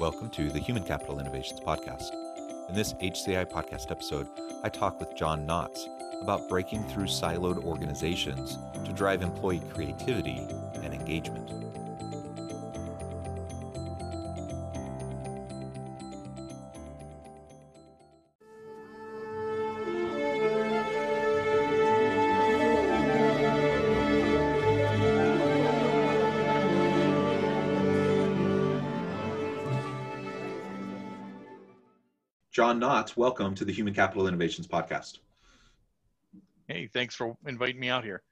Welcome to the Human Capital Innovations Podcast. In this HCI podcast episode, I talk with John Knotts about breaking through siloed organizations to drive employee creativity and engagement. John Knotts, welcome to the Human Capital Innovations Podcast. Hey, thanks for inviting me out here.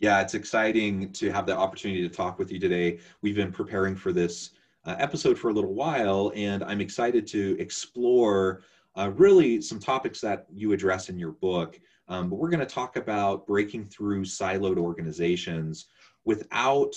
Yeah, it's exciting to have the opportunity to talk with you today. We've been preparing for this uh, episode for a little while, and I'm excited to explore uh, really some topics that you address in your book. Um, but we're going to talk about breaking through siloed organizations without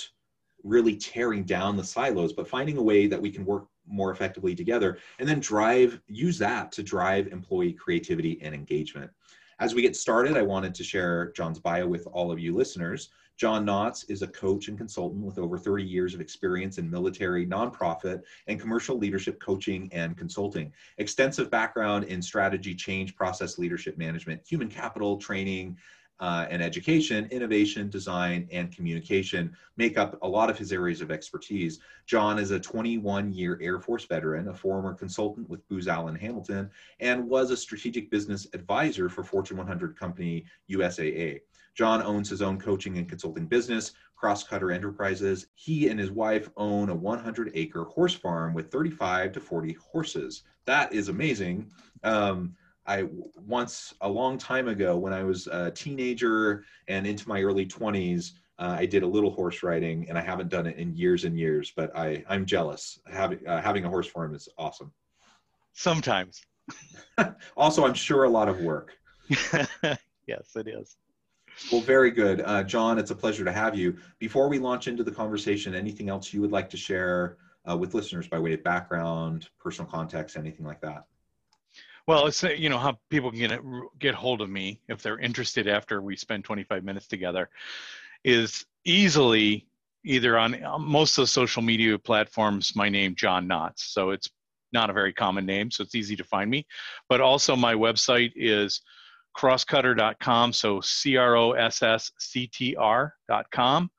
really tearing down the silos, but finding a way that we can work more effectively together and then drive use that to drive employee creativity and engagement. As we get started i wanted to share john's bio with all of you listeners. John knotts is a coach and consultant with over 30 years of experience in military nonprofit and commercial leadership coaching and consulting. Extensive background in strategy change process leadership management human capital training uh, and education, innovation, design, and communication make up a lot of his areas of expertise. John is a 21 year Air Force veteran, a former consultant with Booz Allen Hamilton, and was a strategic business advisor for Fortune 100 company USAA. John owns his own coaching and consulting business, Crosscutter Enterprises. He and his wife own a 100 acre horse farm with 35 to 40 horses. That is amazing. Um, I once a long time ago when I was a teenager and into my early 20s, uh, I did a little horse riding and I haven't done it in years and years, but I, I'm jealous. Having, uh, having a horse farm is awesome. Sometimes. also, I'm sure a lot of work. yes, it is. Well, very good. Uh, John, it's a pleasure to have you. Before we launch into the conversation, anything else you would like to share uh, with listeners by way of background, personal context, anything like that? Well, it's you know how people can get get hold of me if they're interested after we spend 25 minutes together is easily either on uh, most of the social media platforms my name John Knotts. So it's not a very common name, so it's easy to find me. But also my website is crosscutter.com, so C R O S S C T R.com.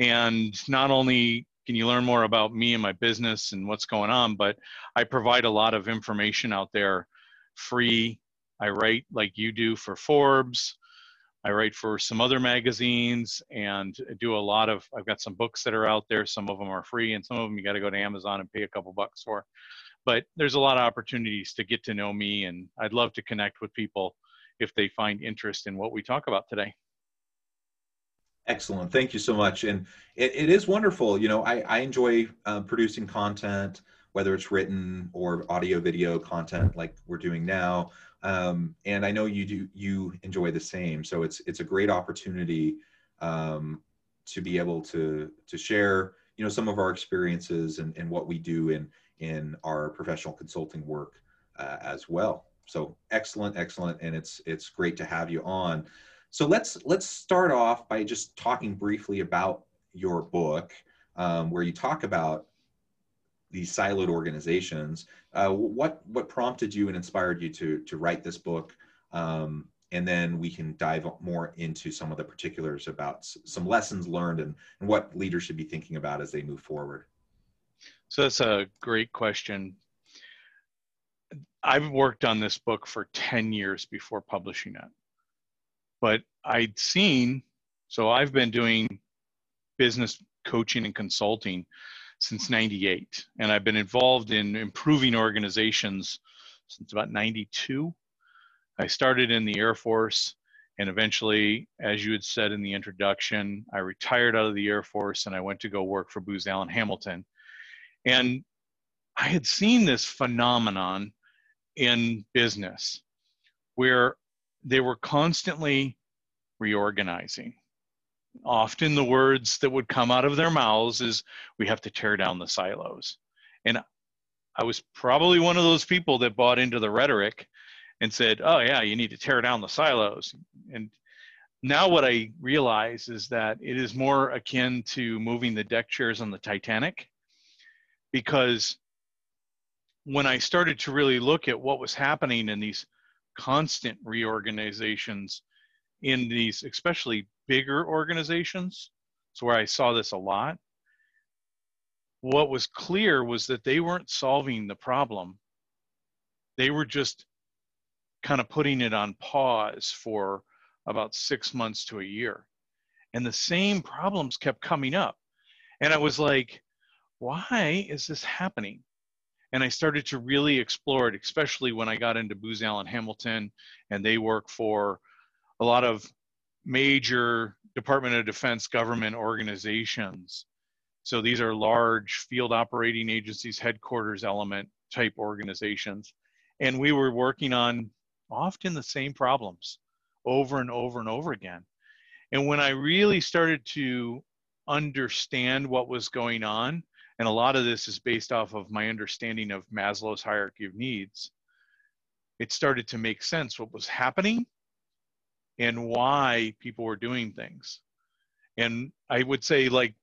And not only can you learn more about me and my business and what's going on, but I provide a lot of information out there free. I write like you do for Forbes. I write for some other magazines and do a lot of, I've got some books that are out there. Some of them are free and some of them you got to go to Amazon and pay a couple bucks for. But there's a lot of opportunities to get to know me and I'd love to connect with people if they find interest in what we talk about today. Excellent. Thank you so much. And it, it is wonderful. You know, I, I enjoy uh, producing content whether it's written or audio video content like we're doing now. Um, and I know you do you enjoy the same. So it's it's a great opportunity um, to be able to to share you know some of our experiences and, and what we do in in our professional consulting work uh, as well. So excellent, excellent, and it's it's great to have you on. So let's let's start off by just talking briefly about your book, um, where you talk about these siloed organizations. Uh, what what prompted you and inspired you to to write this book? Um, and then we can dive more into some of the particulars about some lessons learned and, and what leaders should be thinking about as they move forward. So that's a great question. I've worked on this book for 10 years before publishing it. But I'd seen, so I've been doing business coaching and consulting since 98 and i've been involved in improving organizations since about 92 i started in the air force And eventually, as you had said in the introduction, I retired out of the Air Force and I went to go work for Booz Allen Hamilton. And I had seen this phenomenon in business where they were constantly reorganizing. Often the words that would come out of their mouths is, we have to tear down the silos. And I was probably one of those people that bought into the rhetoric and said, oh, yeah, you need to tear down the silos. And now what I realize is that it is more akin to moving the deck chairs on the Titanic because when I started to really look at what was happening in these constant reorganizations in these, especially bigger organizations, so where I saw this a lot, what was clear was that they weren't solving the problem. They were just kind of putting it on pause for about six months to a year. And the same problems kept coming up. And I was like, why is this happening? and I started to really explore it, especially when I got into Booz Allen Hamilton, and they work for a lot of major Department of Defense government organizations. So these are large field operating agencies, headquarters element type organizations. And we were working on often the same problems over and over and over again. And when I really started to understand what was going on, and a lot of this is based off of my understanding of Maslow's hierarchy of needs. It started to make sense what was happening and why people were doing things. And I would say, like,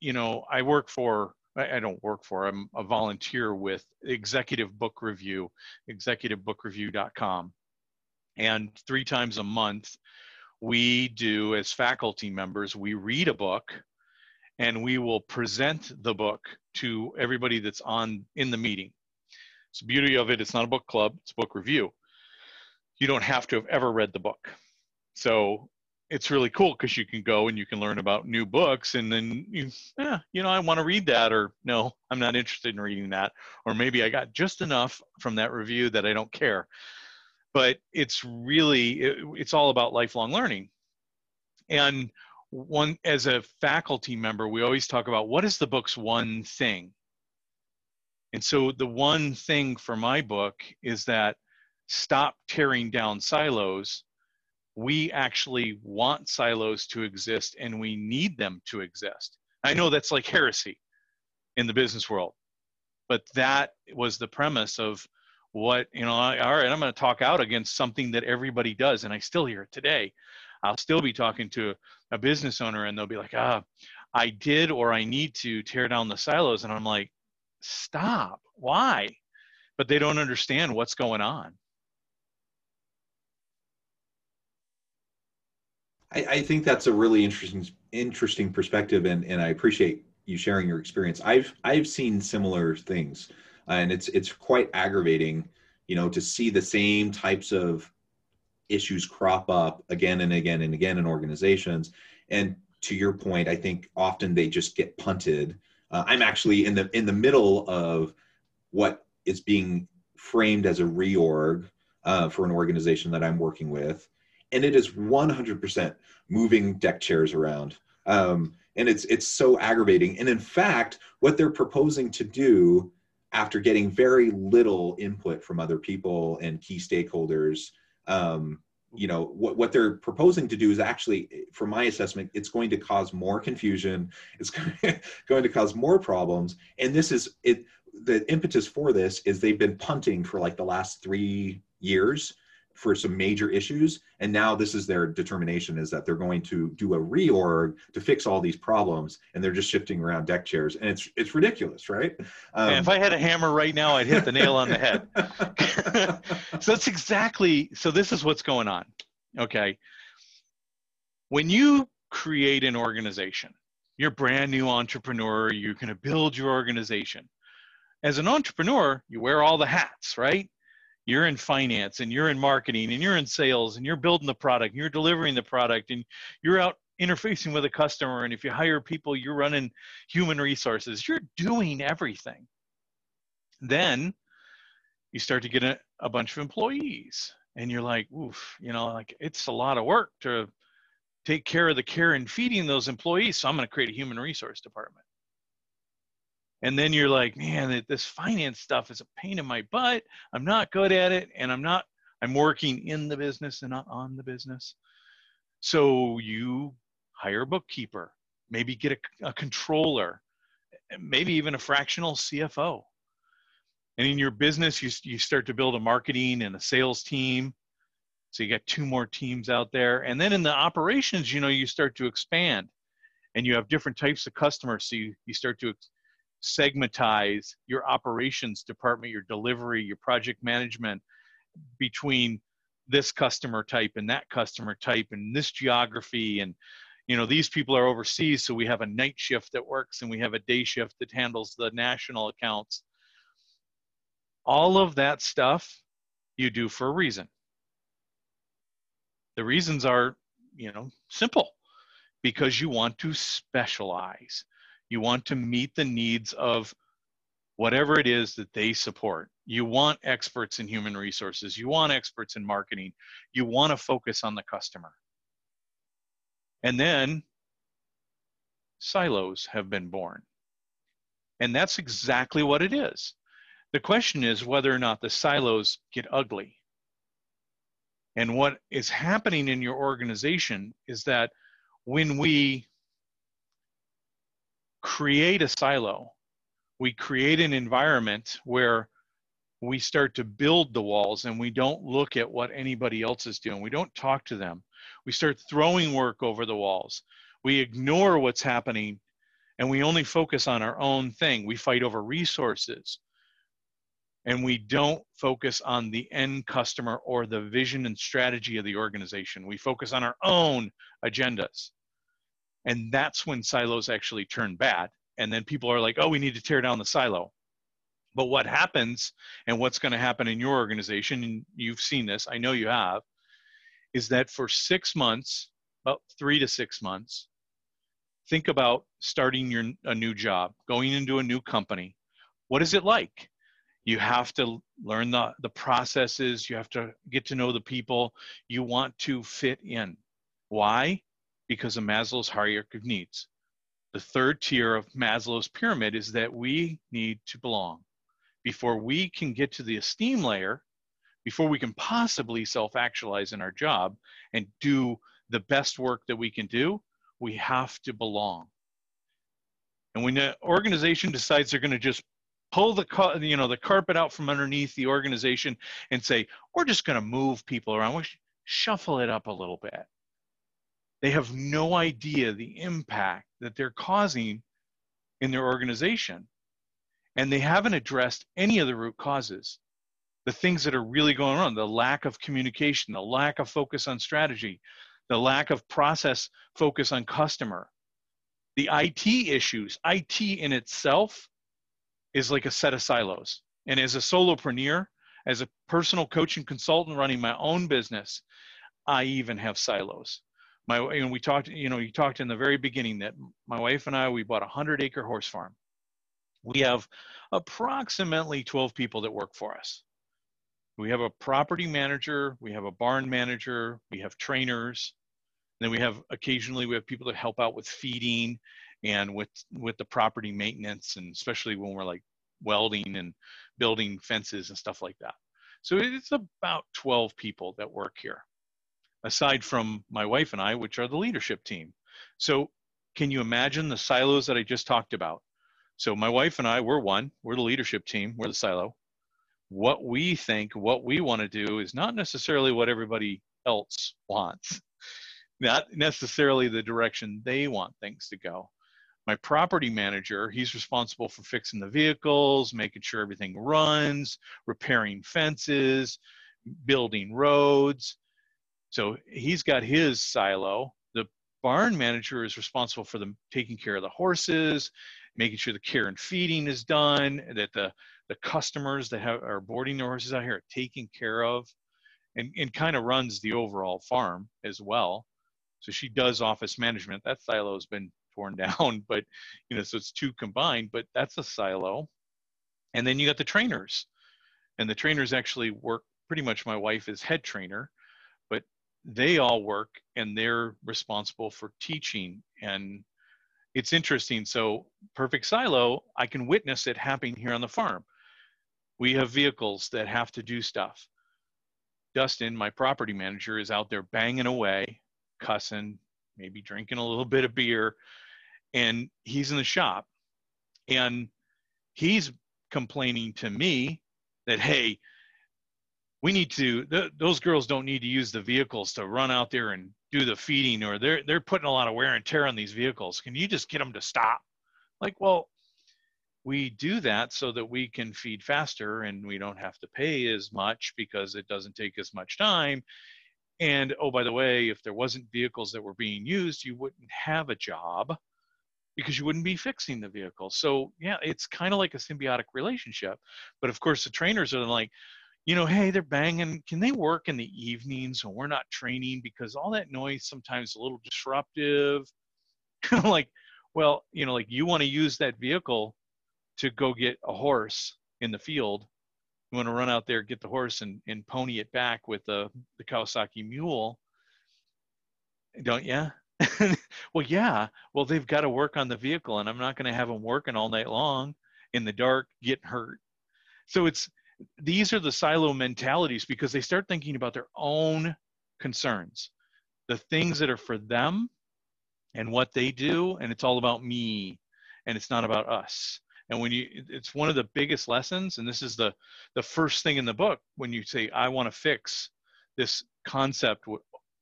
you know, I work for, I don't work for, I'm a volunteer with Executive Book Review, executivebookreview.com. And three times a month, we do, as faculty members, we read a book and we will present the book to everybody that's on in the meeting. It's the beauty of it, it's not a book club, it's book review. You don't have to have ever read the book. So it's really cool because you can go and you can learn about new books and then you yeah, you know, I want to read that or no, I'm not interested in reading that. Or maybe I got just enough from that review that I don't care. But it's really it, it's all about lifelong learning. And one as a faculty member we always talk about what is the book's one thing and so the one thing for my book is that stop tearing down silos we actually want silos to exist and we need them to exist i know that's like heresy in the business world but that was the premise of what you know all right i'm going to talk out against something that everybody does and i still hear it today I'll still be talking to a business owner and they'll be like, ah, I did or I need to tear down the silos. And I'm like, stop. Why? But they don't understand what's going on. I, I think that's a really interesting interesting perspective and, and I appreciate you sharing your experience. I've I've seen similar things and it's it's quite aggravating, you know, to see the same types of issues crop up again and again and again in organizations. And to your point, I think often they just get punted. Uh, I'm actually in the in the middle of what is being framed as a reorg uh, for an organization that I'm working with, and it is 100% moving deck chairs around. Um, and it's it's so aggravating. And in fact, what they're proposing to do after getting very little input from other people and key stakeholders um, you know what, what they're proposing to do is actually for my assessment it's going to cause more confusion it's going to cause more problems and this is it the impetus for this is they've been punting for like the last three years for some major issues. And now this is their determination is that they're going to do a reorg to fix all these problems and they're just shifting around deck chairs. And it's it's ridiculous right? Um, if i had a hammer right now i'd hit the nail on the head. So that's exactly so this is what's going on okay? When you create an organization you're a brand new entrepreneur you're going to build your organization. As an entrepreneur you wear all the hats right you're in finance and you're in marketing and you're in sales and you're building the product and you're delivering the product and you're out interfacing with a customer and if you hire people you're running human resources. You're doing everything. Then you start to get a, a bunch of employees and you're like oof you know like it's a lot of work to take care of the care and feeding those employees. So i'm going to create a human resource department and then you're like man this finance stuff is a pain in my butt. I'm not good at it and i'm not i'm working in the business and not on the business. So you hire a bookkeeper maybe get a, a controller eh, maybe even a fractional cfo and in your business you, you start to build a marketing and a sales team. So you got two more teams out there. And then in the operations you know you start to expand and you have different types of customers. So you, you start to segmentize your operations department your delivery your project management between this customer type and that customer type and this geography and you know these people are overseas so we have a night shift that works and we have a day shift that handles the national accounts all of that stuff you do for a reason. The reasons are, you know, simple because you want to specialize. You want to meet the needs of whatever it is that they support. You want experts in human resources, you want experts in marketing, you want to focus on the customer. And then silos have been born. And that's exactly what it is. The question is whether or not the silos get ugly. And what is happening in your organization is that when we create a silo, we create an environment where we start to build the walls and we don't look at what anybody else is doing. We don't talk to them. We start throwing work over the walls. We ignore what's happening and we only focus on our own thing. We fight over resources and we don't focus on the end customer or the vision and strategy of the organization. We focus on our own agendas. And that's when silos actually turn bad. And then people are like, oh, we need to tear down the silo. But what happens, and what's going to happen in your organization, and you've seen this, I know you have, is that for six months, about three to six months, think about starting your a new job, going into a new company. What is it like? you have to learn the, the processes you have to get to know the people you want to fit in why because of maslow's hierarchy of needs. The third tier of maslow's pyramid is that we need to belong. Before we can get to the esteem layer before we can possibly self-actualize in our job and do the best work that we can do we have to belong. And when the organization decides they're going to just pull the you know the carpet out from underneath the organization and say we're just going to move people around. We shuffle it up a little bit they have no idea the impact that they're causing in their organization and they haven't addressed any of the root causes the things that are really going on the lack of communication the lack of focus on strategy the lack of process focus on customer the IT issues IT in itself is like a set of silos. And as a solopreneur, as a personal coach and consultant running my own business, I even have silos. My and we talked, you know, you talked in the very beginning that my wife and I we bought a hundred acre horse farm. We have approximately 12 people that work for us. We have a property manager, we have a barn manager, we have trainers, then we have occasionally we have people that help out with feeding and with with the property maintenance and especially when we're like welding and building fences and stuff like that so it's about 12 people that work here aside from my wife and i which are the leadership team. So can you imagine the silos that i just talked about? So my wife and i we're one. We're the leadership team. We're the silo. What we think what we want to do is not necessarily what everybody else wants. Not necessarily the direction they want things to go. My property manager he's responsible for fixing the vehicles making sure everything runs repairing fences building roads so he's got his silo the barn manager is responsible for them taking care of the horses making sure the care and feeding is done that the the customers that have are boarding the horses out here are taken care of and, and kind of runs the overall farm as well so she does office management that silo has been torn down, but you know, so it's two combined, but that's a silo. And then you got the trainers. And the trainers actually work pretty much my wife is head trainer, they all work and they're responsible for teaching. And it's interesting. So, perfect silo, I can witness it happening here on the farm. We have vehicles that have to do stuff. Dustin, my property manager, is out there banging away, cussing, maybe drinking a little bit of beer, and he's in the shop. And he's complaining to me that, hey, we need to th- those girls don't need to use the vehicles to run out there and do the feeding or they're they're putting a lot of wear and tear on these vehicles. Can you just get them to stop? Like well we do that so that we can feed faster and we don't have to pay as much because it doesn't take as much time. And oh by the way if there wasn't vehicles that were being used you wouldn't have a job because you wouldn't be fixing the vehicle. So yeah it's kind of like a symbiotic relationship. But of course the trainers are like you know, hey, they're banging. Can they work in the evenings when we're not training? Because all that noise sometimes a little disruptive. like, well, you know, like you want to use that vehicle to go get a horse in the field. You want to run out there, get the horse, and, and pony it back with the, the Kawasaki mule, don't you? well, yeah. Well, they've got to work on the vehicle, and I'm not going to have them working all night long in the dark, getting hurt. So it's these are the silo mentalities because they start thinking about their own concerns, the things that are for them and what they do, and it's all about me and it's not about us. And when you, it's one of the biggest lessons, and this is the the first thing in the book when you say, I want to fix this concept,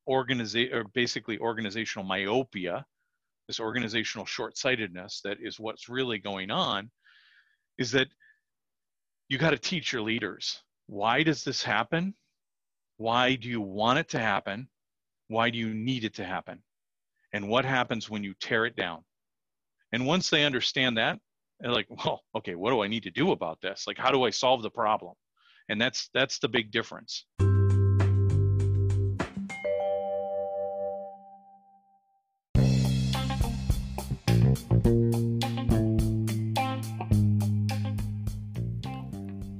organization or basically organizational myopia, this organizational short-sightedness that is what's really going on, is that you got to teach your leaders why does this happen? Why do you want it to happen? Why do you need it to happen? And what happens when you tear it down? And once they understand that, they're like, well, okay, what do I need to do about this? Like, how do I solve the problem? And that's that's the big difference.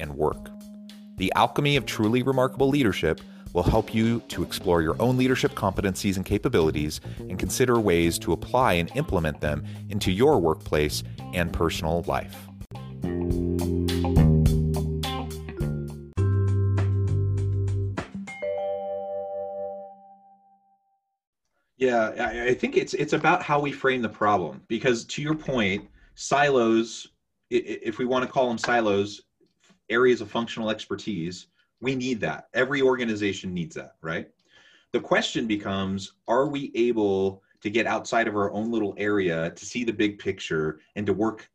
and work. The Alchemy of Truly Remarkable Leadership will help you to explore your own leadership competencies and capabilities and consider ways to apply and implement them into your workplace and personal life. Yeah, I think it's it's about how we frame the problem because to your point, silos if we want to call them silos, areas of functional expertise, we need that. Every organization needs that, right? The question becomes are we able to get outside of our own little area to see the big picture and to work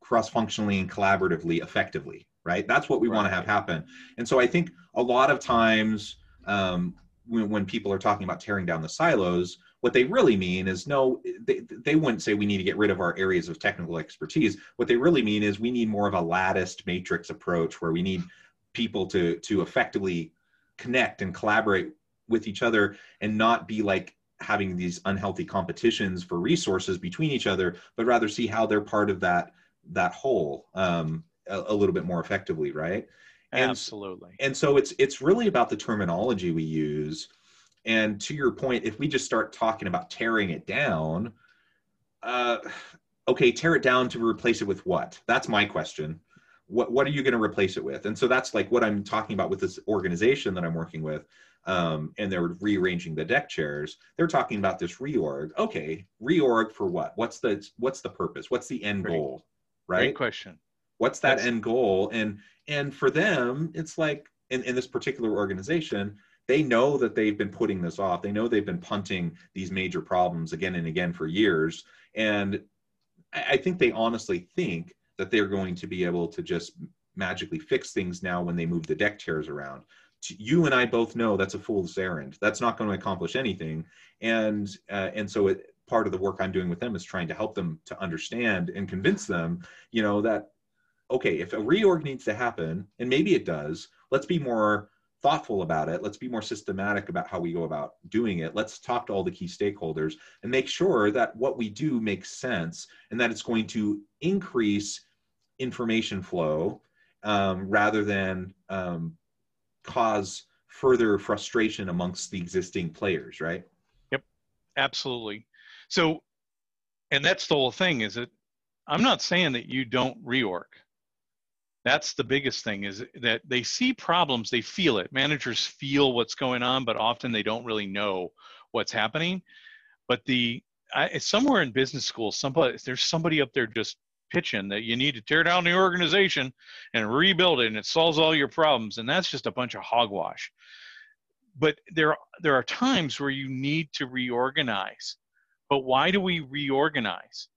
cross functionally and collaboratively effectively, right? That's what we right. want to have happen. And so I think a lot of times um, when, when people are talking about tearing down the silos, what they really mean is no, they, they wouldn't say we need to get rid of our areas of technical expertise. What they really mean is we need more of a latticed matrix approach where we need people to to effectively connect and collaborate with each other and not be like having these unhealthy competitions for resources between each other, but rather see how they're part of that that whole um, a, a little bit more effectively, right? And, Absolutely. And so it's it's really about the terminology we use and to your point, if we just start talking about tearing it down, uh, okay, tear it down to replace it with what? That's my question. What what are you going to replace it with? And so that's like what I'm talking about with this organization that I'm working with. um, and they're rearranging the deck chairs they're talking about this reorg okay reorg for what what's the what's the purpose what's the end Great. goal right Great question. what's that That's- end goal and and for them it's like in, in this particular organization they know that they've been putting this off. They know they've been punting these major problems again and again for years. And i, think they honestly think that they're going to be able to just magically fix things now when they move the deck chairs around. You and i both know that's a fool's errand. That's not going to accomplish anything. And uh, and so it, part of the work i'm doing with them is trying to help them to understand and convince them you know that okay if a reorg needs to happen and maybe it does let's be more thoughtful about it let's be more systematic about how we go about doing it let's talk to all the key stakeholders and make sure that what we do makes sense and that it's going to increase information flow um, rather than um, cause further frustration amongst the existing players right Yep, Absolutely. So, and that's the whole thing is that I'm not saying that you don't reorg. That's the biggest thing is that they see problems, they feel it. Managers feel what's going on, but often they don't really know what's happening. But the I, somewhere in business school, somebody there's somebody up there just pitching that you need to tear down the organization and rebuild it, and it solves all your problems. And that's just a bunch of hogwash but there there are times where you need to reorganize but why do we reorganize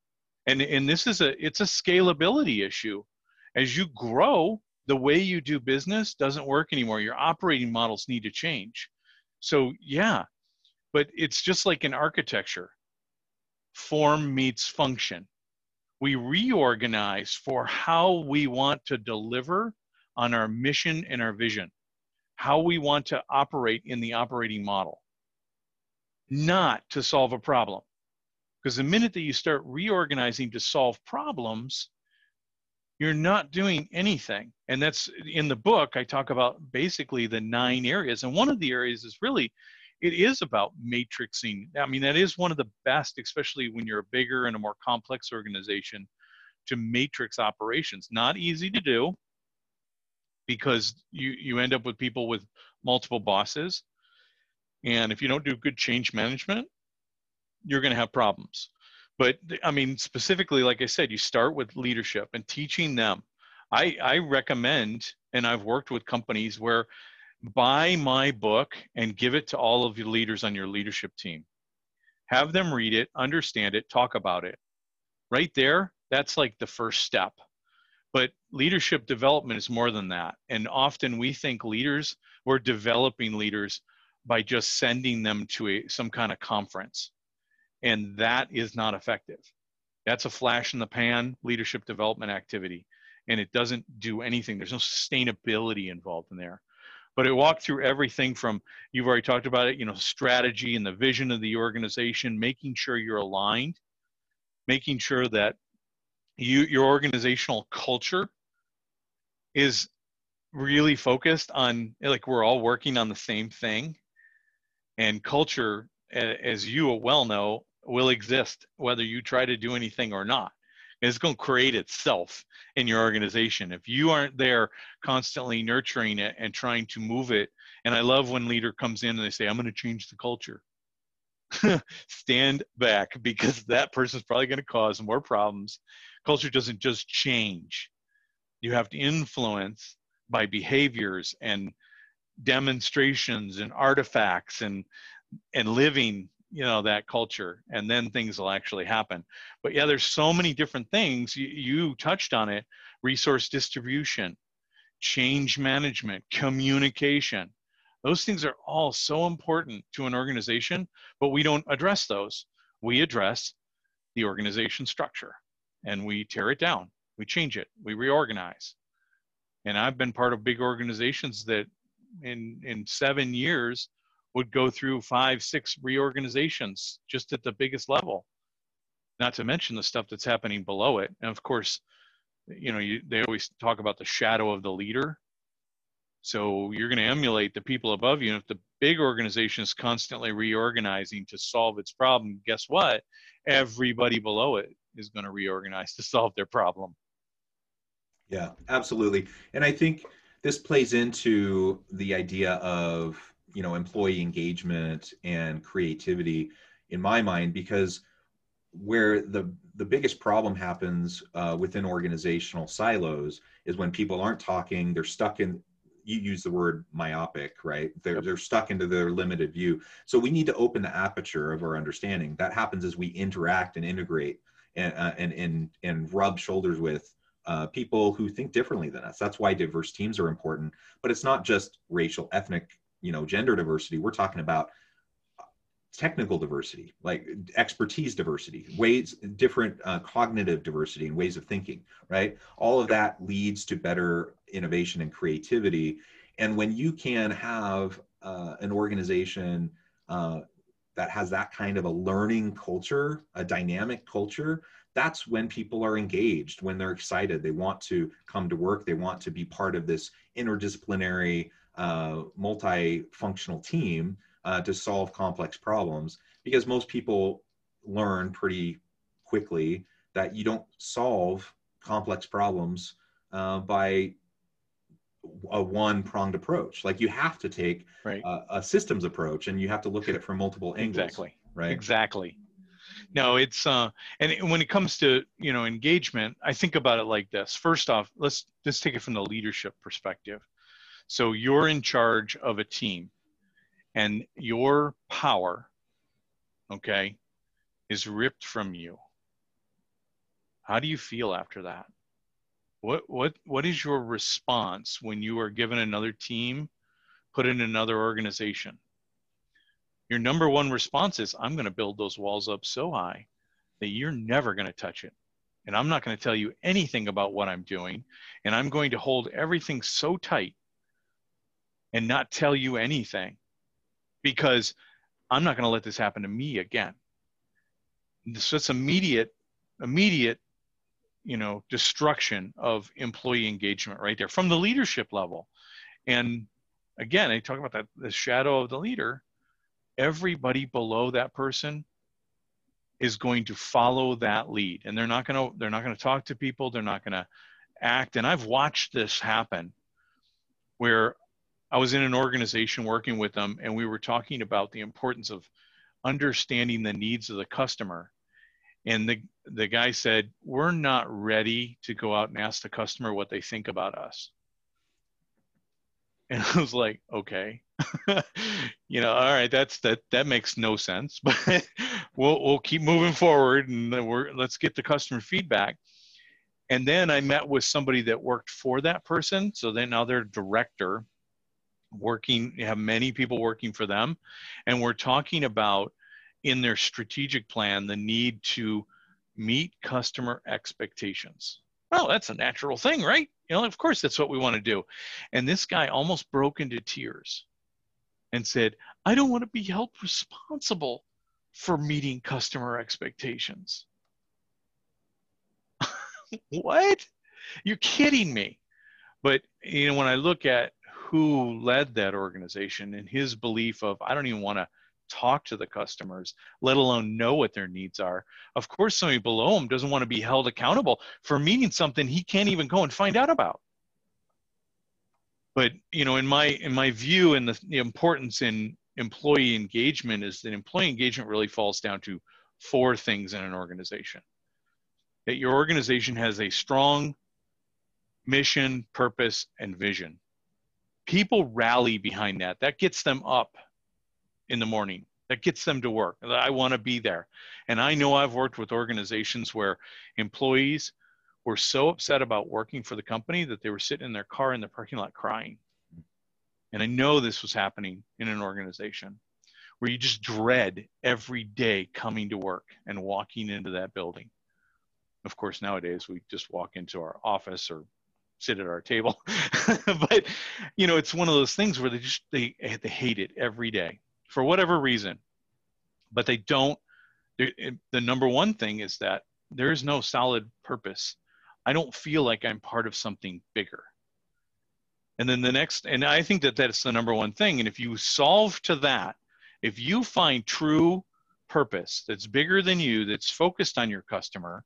and and this is a it's a scalability issue as you grow the way you do business doesn't work anymore. Your operating models need to change. So yeah but it's just like in architecture. Form meets function. We reorganize for how we want to deliver on our mission and our vision how we want to operate in the operating model, not to solve a problem. Because the minute that you start reorganizing to solve problems, you're not doing anything. And that's in the book, I talk about basically the nine areas. And one of the areas is really, it is about matrixing. I mean, that is one of the best, especially when you're a bigger and a more complex organization, to matrix operations. Not easy to do because you you end up with people with multiple bosses and if you don't do good change management you're going to have problems but i mean specifically like i said you start with leadership and teaching them i i recommend and i've worked with companies where buy my book and give it to all of your leaders on your leadership team have them read it understand it talk about it right there that's like the first step but leadership development is more than that. And often we think leaders, we're developing leaders by just sending them to a, some kind of conference. And that is not effective. That's a flash in the pan leadership development activity. And it doesn't do anything. There's no sustainability involved in there. But it walked through everything from, you've already talked about it, you know, strategy and the vision of the organization, making sure you're aligned, making sure that you your organizational culture is really focused on like we're all working on the same thing and culture as you well know will exist whether you try to do anything or not. It's going to create itself in your organization. If you aren't there constantly nurturing it and trying to move it and i love when leader comes in and they say i'm going to change the culture. Stand back because that person's probably going to cause more problems. Culture doesn't just change. You have to influence by behaviors and demonstrations and artifacts and and living you know that culture and then things will actually happen. But yeah there's so many different things. You, you touched on it. Resource distribution change management communication. Those things are all so important to an organization but we don't address those. We address the organization structure and we tear it down. We change it. We reorganize. And i've been part of big organizations that in in seven years would go through five six reorganizations just at the biggest level. Not to mention the stuff that's happening below it. And of course you know you, they always talk about the shadow of the leader. So you're going to emulate the people above you. And if the big organization is constantly reorganizing to solve its problem guess what? Everybody below it is going to reorganize to solve their problem. Yeah, absolutely. And I think this plays into the idea of you know employee engagement and creativity in my mind because where the the biggest problem happens uh, within organizational silos is when people aren't talking they're stuck in you use the word myopic right? They're, yep. they're stuck into their limited view. So we need to open the aperture of our understanding. That happens as we interact and integrate and uh, and, and and rub shoulders with uh, people who think differently than us. That's why diverse teams are important. But it's not just racial ethnic you know gender diversity we're talking about technical diversity, like expertise diversity, ways, different uh, cognitive diversity and ways of thinking, right? All of that leads to better innovation and creativity. And when you can have uh, an organization uh, that has that kind of a learning culture, a dynamic culture, that's when people are engaged, when they're excited, they want to come to work, they want to be part of this interdisciplinary, uh, multifunctional team uh, to solve complex problems because most people learn pretty quickly that you don't solve complex problems uh, by a one pronged approach. Like you have to take right. a, a, systems approach and you have to look at it from multiple angles exactly. right? Exactly. No it's uh and when it comes to you know engagement i think about it like this. First off let's let's take it from the leadership perspective so you're in charge of a team and your power, okay, is ripped from you. How do you feel after that? What what what is your response when you are given another team, put in another organization? Your number one response is I'm going to build those walls up so high that you're never going to touch it. And I'm not going to tell you anything about what I'm doing. And I'm going to hold everything so tight and not tell you anything because I'm not going to let this happen to me again. So it's immediate, immediate, you know, destruction of employee engagement right there from the leadership level. And again, I talk about that the shadow of the leader. Everybody below that person is going to follow that lead, and they're not going to they're not going to talk to people. They're not going to act. And I've watched this happen where I was in an organization working with them, and we were talking about the importance of understanding the needs of the customer. And the, the guy said, We're not ready to go out and ask the customer what they think about us. And I was like, okay, you know, all right, that's that that makes no sense, but we'll we'll keep moving forward and we're let's get the customer feedback. And then I met with somebody that worked for that person. So then now they're director working have many people working for them and we're talking about in their strategic plan the need to meet customer expectations. Well that's a natural thing right? You know of course that's what we want to do. And this guy almost broke into tears and said i don't want to be held responsible for meeting customer expectations. What? You're kidding me. But you know when i look at who led that organization and his belief of I don't even want to talk to the customers, let alone know what their needs are. Of course, somebody below him doesn't want to be held accountable for meeting something he can't even go and find out about. But you know, in my in my view, and the, the importance in employee engagement is that employee engagement really falls down to four things in an organization. That your organization has a strong mission, purpose, and vision people rally behind that. That gets them up in the morning. That gets them to work. I want to be there. And I know I've worked with organizations where employees were so upset about working for the company that they were sitting in their car in the parking lot crying. And I know this was happening in an organization where you just dread every day coming to work and walking into that building. Of course, nowadays we just walk into our office or sit at our table. but you know, it's one of those things where they just they they hate it every day for whatever reason. But they don't. The number one thing is that there is no solid purpose. I don't feel like I'm part of something bigger. And then the next, and I think that that's the number one thing. And if you solve to that, if you find true purpose that's bigger than you, that's focused on your customer,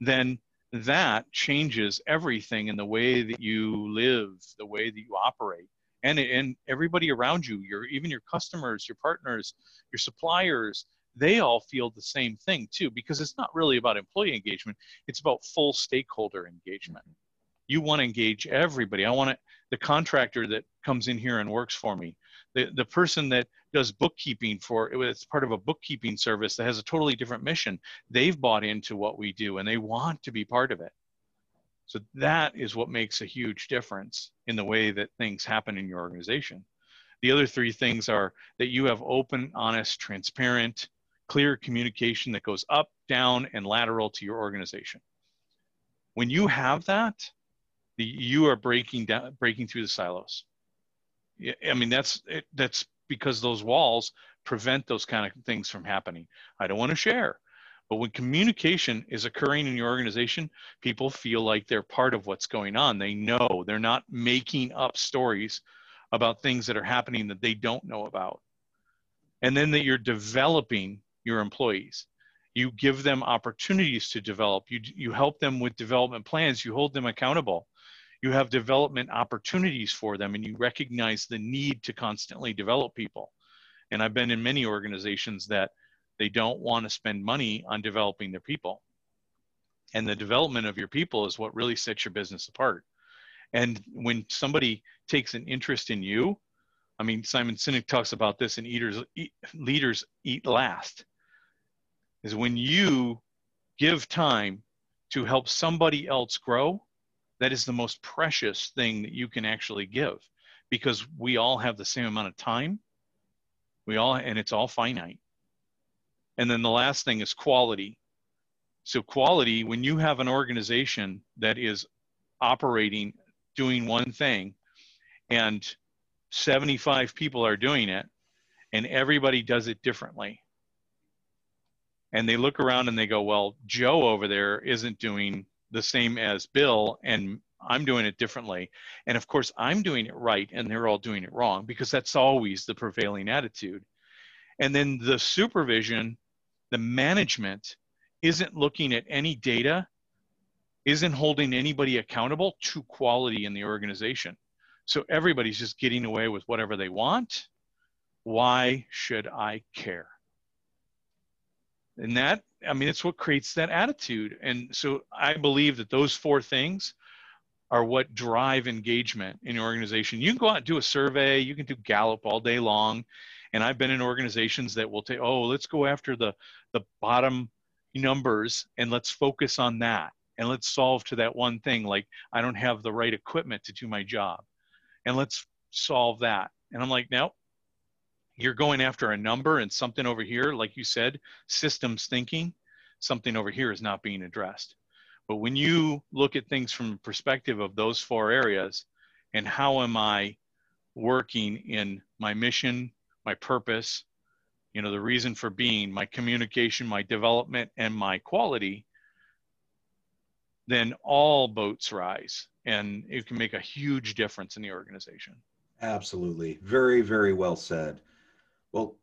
then that changes everything in the way that you live, the way that you operate, and and everybody around you your even your customers your partners your suppliers they all feel the same thing too because it's not really about employee engagement. It's about full stakeholder engagement mm-hmm. You want to engage everybody. I want to the contractor that comes in here and works for me the, the person that does bookkeeping for it's part of a bookkeeping service that has a totally different mission. They've bought into what we do and they want to be part of it. So that is what makes a huge difference in the way that things happen in your organization. The other three things are that you have open honest transparent clear communication that goes up down and lateral to your organization. When you have that you are breaking down breaking through the silos. I mean that's it, that's because those walls prevent those kind of things from happening. I don't want to share but when communication is occurring in your organization people feel like they're part of what's going on. They know they're not making up stories about things that are happening that they don't know about. And then that you're developing your employees. You give them opportunities to develop. You you help them with development plans. You hold them accountable you have development opportunities for them and you recognize the need to constantly develop people. And I've been in many organizations that they don't want to spend money on developing their people. And the development of your people is what really sets your business apart. And when somebody takes an interest in you, I mean, Simon Sinek talks about this in Eaters, eat, Leaders Eat Last, is when you give time to help somebody else grow, that is the most precious thing that you can actually give because we all have the same amount of time. We all and it's all finite. And then the last thing is quality. So quality when you have an organization that is operating doing one thing and 75 people are doing it and everybody does it differently and they look around and they go well joe over there isn't doing the same as Bill and I'm doing it differently. And of course, I'm doing it right and they're all doing it wrong because that's always the prevailing attitude. And then the supervision, the management isn't looking at any data, isn't holding anybody accountable to quality in the organization. So everybody's just getting away with whatever they want. Why should I care? And that I mean, it's what creates that attitude. And so I believe that those four things are what drive engagement in your organization. You can go out and do a survey, you can do Gallup all day long. And I've been in organizations that will say, oh, let's go after the, the bottom numbers and let's focus on that. And let's solve to that one thing, like I don't have the right equipment to do my job. And let's solve that. And I'm like, no, you're going after a number and something over here, like you said, systems thinking, something over here is not being addressed. But when you look at things from the perspective of those four areas and how am I working in my mission, my purpose, you know, the reason for being, my communication, my development, and my quality, then all boats rise and it can make a huge difference in the organization. Absolutely. Very, very well said. Well,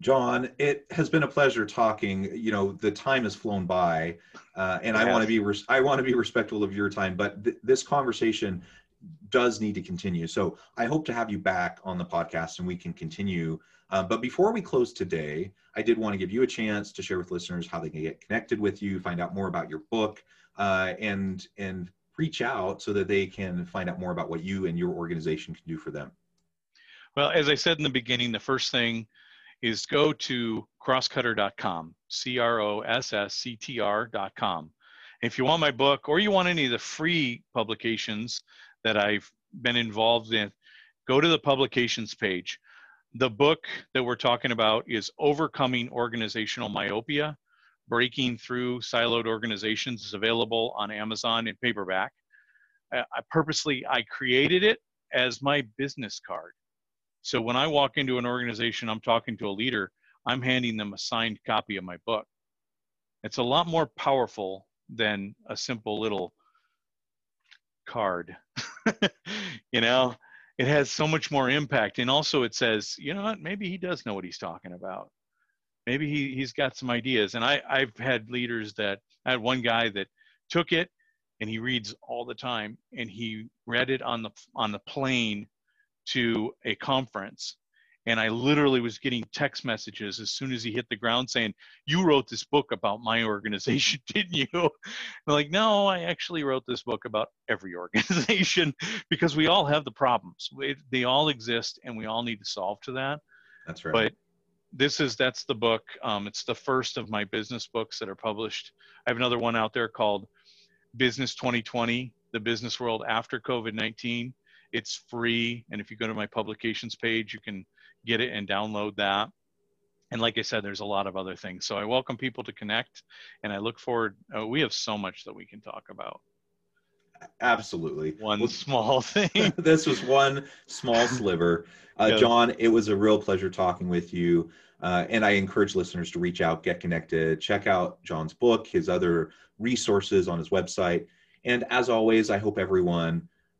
John, it has been a pleasure talking. You know, the time has flown by, uh, and I want to be res- I want to be respectful of your time. But th- this conversation does need to continue. So I hope to have you back on the podcast, and we can continue. Uh, but before we close today, I did want to give you a chance to share with listeners how they can get connected with you, find out more about your book, uh, and and reach out so that they can find out more about what you and your organization can do for them. Well, as I said in the beginning, the first thing is go to crosscutter.com, C R O S S C T R.com. If you want my book or you want any of the free publications that I've been involved in, go to the publications page. The book that we're talking about is Overcoming Organizational Myopia Breaking Through Siloed Organizations is available on Amazon in paperback. I purposely I created it as my business card. So when I walk into an organization, I'm talking to a leader, I'm handing them a signed copy of my book. It's a lot more powerful than a simple little card. you know, it has so much more impact. And also it says, you know what, maybe he does know what he's talking about. Maybe he, he's got some ideas. And I, I've had leaders that I had one guy that took it and he reads all the time and he read it on the on the plane to a conference and I literally was getting text messages as soon as he hit the ground saying, "You wrote this book about my organization, didn't you?" I'm like, "No, I actually wrote this book about every organization because we all have the problems. they all exist, and we all need to solve to that." That's right. But this is that's the book. Um, it's the first of my business books that are published. I have another one out there called Business 2020: The Business World After COVID-19. It's free, and if you go to my publications page, you can get it and download that. And like I said, there's a lot of other things. So I welcome people to connect, and I look forward. Uh, we have so much that we can talk about. Absolutely. One well, small thing. this was one small sliver. Uh, John, it was a real pleasure talking with you. Uh, and I encourage listeners to reach out, get connected, check out John's book, his other resources on his website. And as always, I hope everyone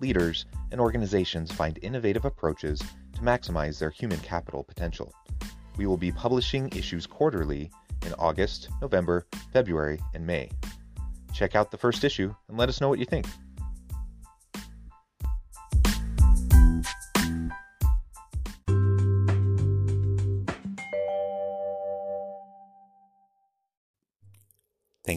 leaders, and organizations find innovative approaches to maximize their human capital potential. We will be publishing issues quarterly in August, November, February, and May. Check out the first issue and let us know what you think.